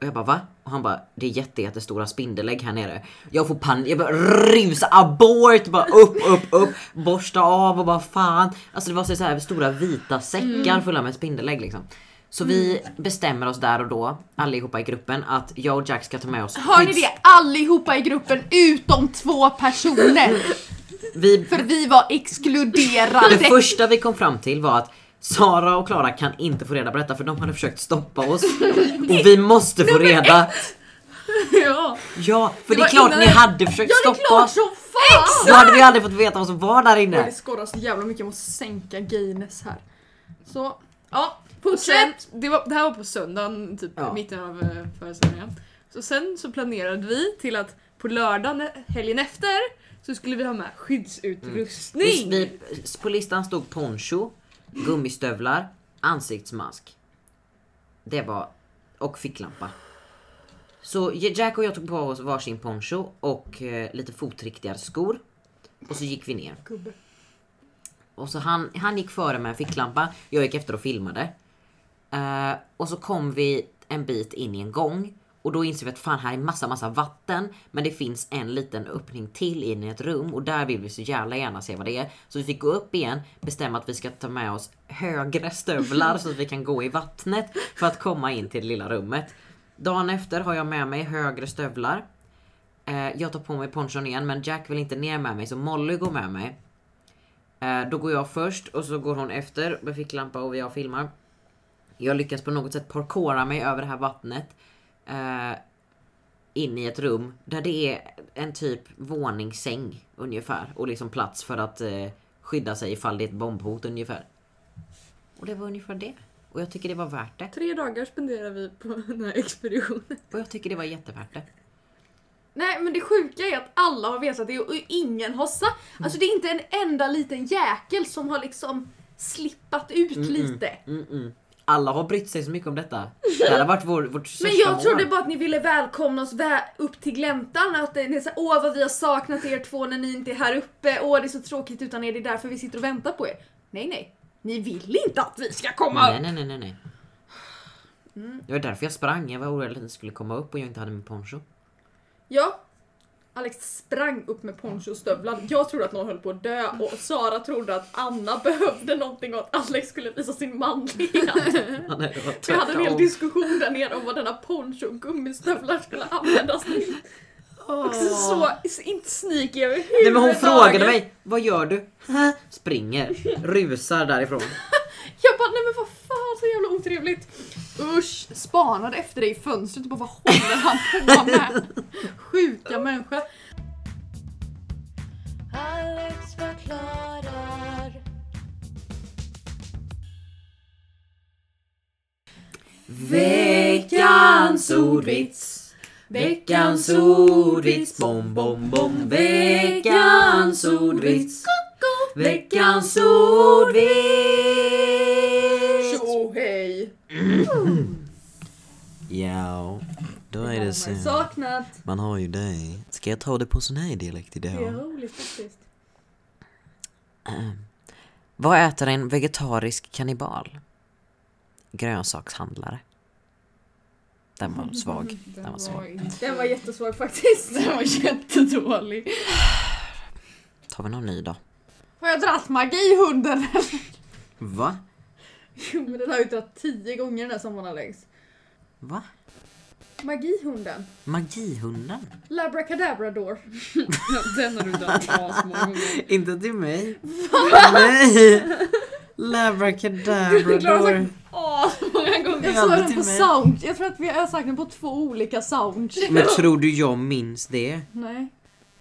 Och jag bara va? Och han bara, det är jätte, jättestora spindelägg här nere. Jag får panik, jag bara rusa abort, bara upp, upp, upp, borsta av och bara fan. Alltså det var så här stora vita säckar fulla med spindelägg liksom. Så vi bestämmer oss där och då, allihopa i gruppen, att jag och Jack ska ta med oss Hör ni det? Allihopa i gruppen utom två personer. Vi, För vi var exkluderade. det första vi kom fram till var att Sara och Klara kan inte få reda på detta för de hade försökt stoppa oss. Och vi måste få reda. Ja, Ja, för det, var är klart innan ni det- hade försökt ja det är stoppa klart oss. som fan! Då hade vi aldrig fått veta vad som var där inne. Det skorrar så jävla mycket, jag måste sänka gayness här. Så, ja, fortsätt. det, var, det här var på söndagen, typ Ja. mitten av uh, föreställningen. Så sen så planerade vi till att på lördagen, helgen efter, så skulle vi ha med skyddsutrustning. Vi, vi, på listan stod poncho, gummistövlar, ansiktsmask. Det var... Och ficklampa. Så Jack och jag tog på oss varsin poncho och eh, lite fotriktigare skor. Och så gick vi ner. Och så han, han gick före med en ficklampa, jag gick efter och filmade. Eh, och så kom vi en bit in i en gång. Och då inser vi att fan här är massa massa vatten. Men det finns en liten öppning till in i ett rum och där vill vi så jävla gärna se vad det är. Så vi fick gå upp igen, bestämma att vi ska ta med oss högre stövlar så att vi kan gå i vattnet för att komma in till det lilla rummet. Dagen efter har jag med mig högre stövlar. Eh, jag tar på mig ponchon igen men Jack vill inte ner med mig så Molly går med mig. Eh, då går jag först och så går hon efter med ficklampa och jag filmar. Jag lyckas på något sätt parkoura mig över det här vattnet. Eh, in i ett rum där det är en typ våningssäng ungefär. Och liksom plats för att eh, skydda sig ifall det är ett bombhot ungefär. Och det var ungefär det. Och jag tycker det var värt det. Tre dagar spenderar vi på den här expeditionen. Och jag tycker det var jättevärt det. Nej men det sjuka är att alla har vetat det och ingen har sagt... Alltså det är inte en enda liten jäkel som har liksom slippat ut lite. Mm -mm. Alla har brytt sig så mycket om detta. Det har varit vår, vårt Men jag mål. trodde bara att ni ville välkomna oss vä- upp till gläntan. Att ni är såhär, åh vad vi har saknat er två när ni inte är här uppe. Åh det är så tråkigt utan er, det är därför vi sitter och väntar på er. Nej nej. Ni vill inte att vi ska komma upp. nej, nej, nej, nej. Mm. Det var därför jag sprang. Jag var orolig att ni skulle komma upp och jag inte hade min poncho. Ja. Alex sprang upp med poncho och stövlar. Jag trodde att någon höll på att dö och Sara trodde att Anna behövde någonting och att Alex skulle visa sin manlighet. Nej, Vi hade en hel diskussion där nere om vad denna poncho och gummistövlar skulle användas till. Också så, inte sneaky överhuvudtaget. Nej men hon frågade mig, vad gör du? Springer, rusar därifrån. Jag bara, nej men vad så jävla otrevligt. Usch, spanade efter dig i fönstret och bara vad håller han på med? Sjuka människa. Alex förklarar. Veckans ordvits. Veckans ordvits. Bom, bom, bom. Veckans ordvits. Veckans ordvits. Hej. Ja, då är det så. Saknat. Man har ju dig. Ska jag ta det på sån här dialekt Det är idag? roligt faktiskt. Vad äter en vegetarisk kannibal? Grönsakshandlare. Den var svag. Den var svag. Den var jättesvår faktiskt. Den var jättedålig. Tar vi någon ny då? Har jag dratt magihunden? Va? Jo men den har jag ju dragit tio gånger den här sommaren Alex. Va? Magihunden. Magihunden? Labracadabrador. Den har du dragit asmånga gånger. Inte till mig. Nej! Labracadabrador. Asmånga gånger. Jag Ja, såg men den till på sound. Jag tror att vi har sagt den på två olika soundcheck. Men tror du jag minns det? Nej.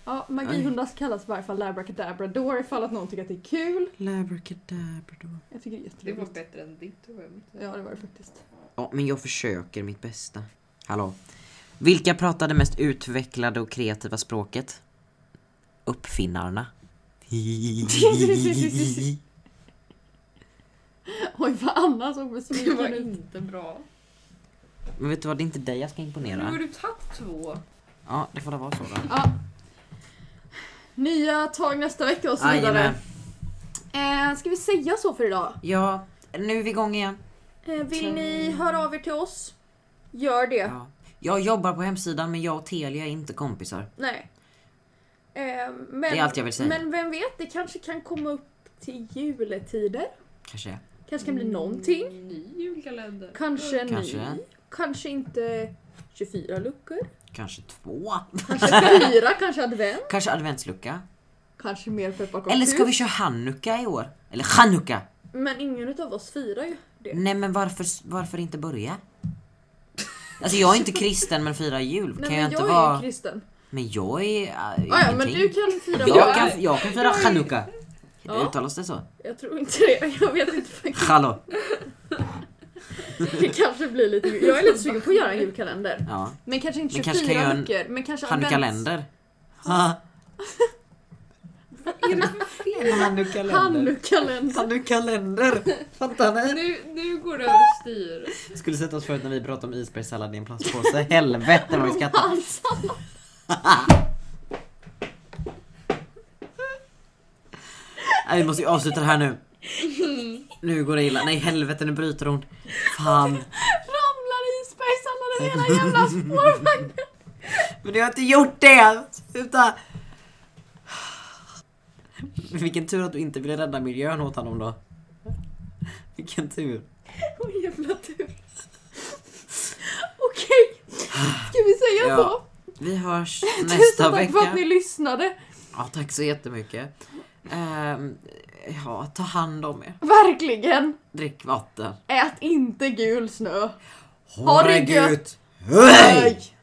Ja, magihundar kallas i varje fall labracadabrador ifall att någon tycker att det är kul. Labracadabrador. Jag tycker det är Det var jätteroligt. bättre än ditt skämt. Ja det var det faktiskt. Ja, men jag försöker mitt bästa. Hallå? Vilka pratar det mest utvecklade och kreativa språket? Uppfinnarna. Oj vad Anna såg Det var besviken ut. inte bra. Men vet du vad, det är inte dig jag ska Nu imponera. har du tagit två. Ja, det får det vara så då. Ja. Nya tag nästa vecka och så vidare. Eh, ska vi säga så för idag? Ja, nu är vi igång igen. Eh, vill ni höra av er till oss? Gör det. Ja. Jag jobbar på hemsidan men jag och Telia är inte kompisar. Nej. Eh, men, Det är allt jag vill säga. Men vem vet, det kanske kan komma upp till juletider. Kanske. Kanske kan bli någonting. Ny julkalender. Kanske Kanske. ny. Kanske inte 24 luckor. Kanske två. Kanske fyra, kanske advent. Kanske adventslucka. Kanske mer pepparkakshus. Eller ska vi köra Hanukka i år? Eller Chanukka? Men ingen utav oss firar ju det. Nej men varför, varför inte börja? Alltså jag är inte kristen men firar jul. Nej kan men jag inte jag vara... är ju kristen. Men jag är äh, Ah, ja men du kan fira Jag kan, jag kan fira Jag är- Chanukka. Ja. Uttalas det så? Jag tror inte det. Jag vet inte faktiskt. Hallå? Det kanske blir lite... Jag är lite sugen på att göra en julkalender. Ja. Men kanske inte Men 24 kanske kan göra en. Men kanske Hanukkalender. Ja, är det för fel? Hannu kalender. Hannu-kalender. Hannu kalender. Fattar ni? Nu, nu går det överstyr. Skulle sätta oss förut när vi pratade om isbergssallad i en plastpåse. Helvete vad vi skrattar. Nej, vi måste ju avsluta det här nu. Nu går det illa. Nej helvete nu bryter hon. Fan. Ramlar isbergssalladen hela jävla spårvagnen. Men du har inte gjort det! Sluta! Vilken tur att du inte ville rädda miljön åt honom då. Vilken tur. Åh jävla tur. Okej, ska vi säga Ja. så? Vi hörs Tusen nästa tack för att vecka. ni lyssnade. Ja, tack så jättemycket. Ehm, ja, ta hand om er. Verkligen. Drick vatten. Ät inte gul snö. Ha det gött. Hej! Hej.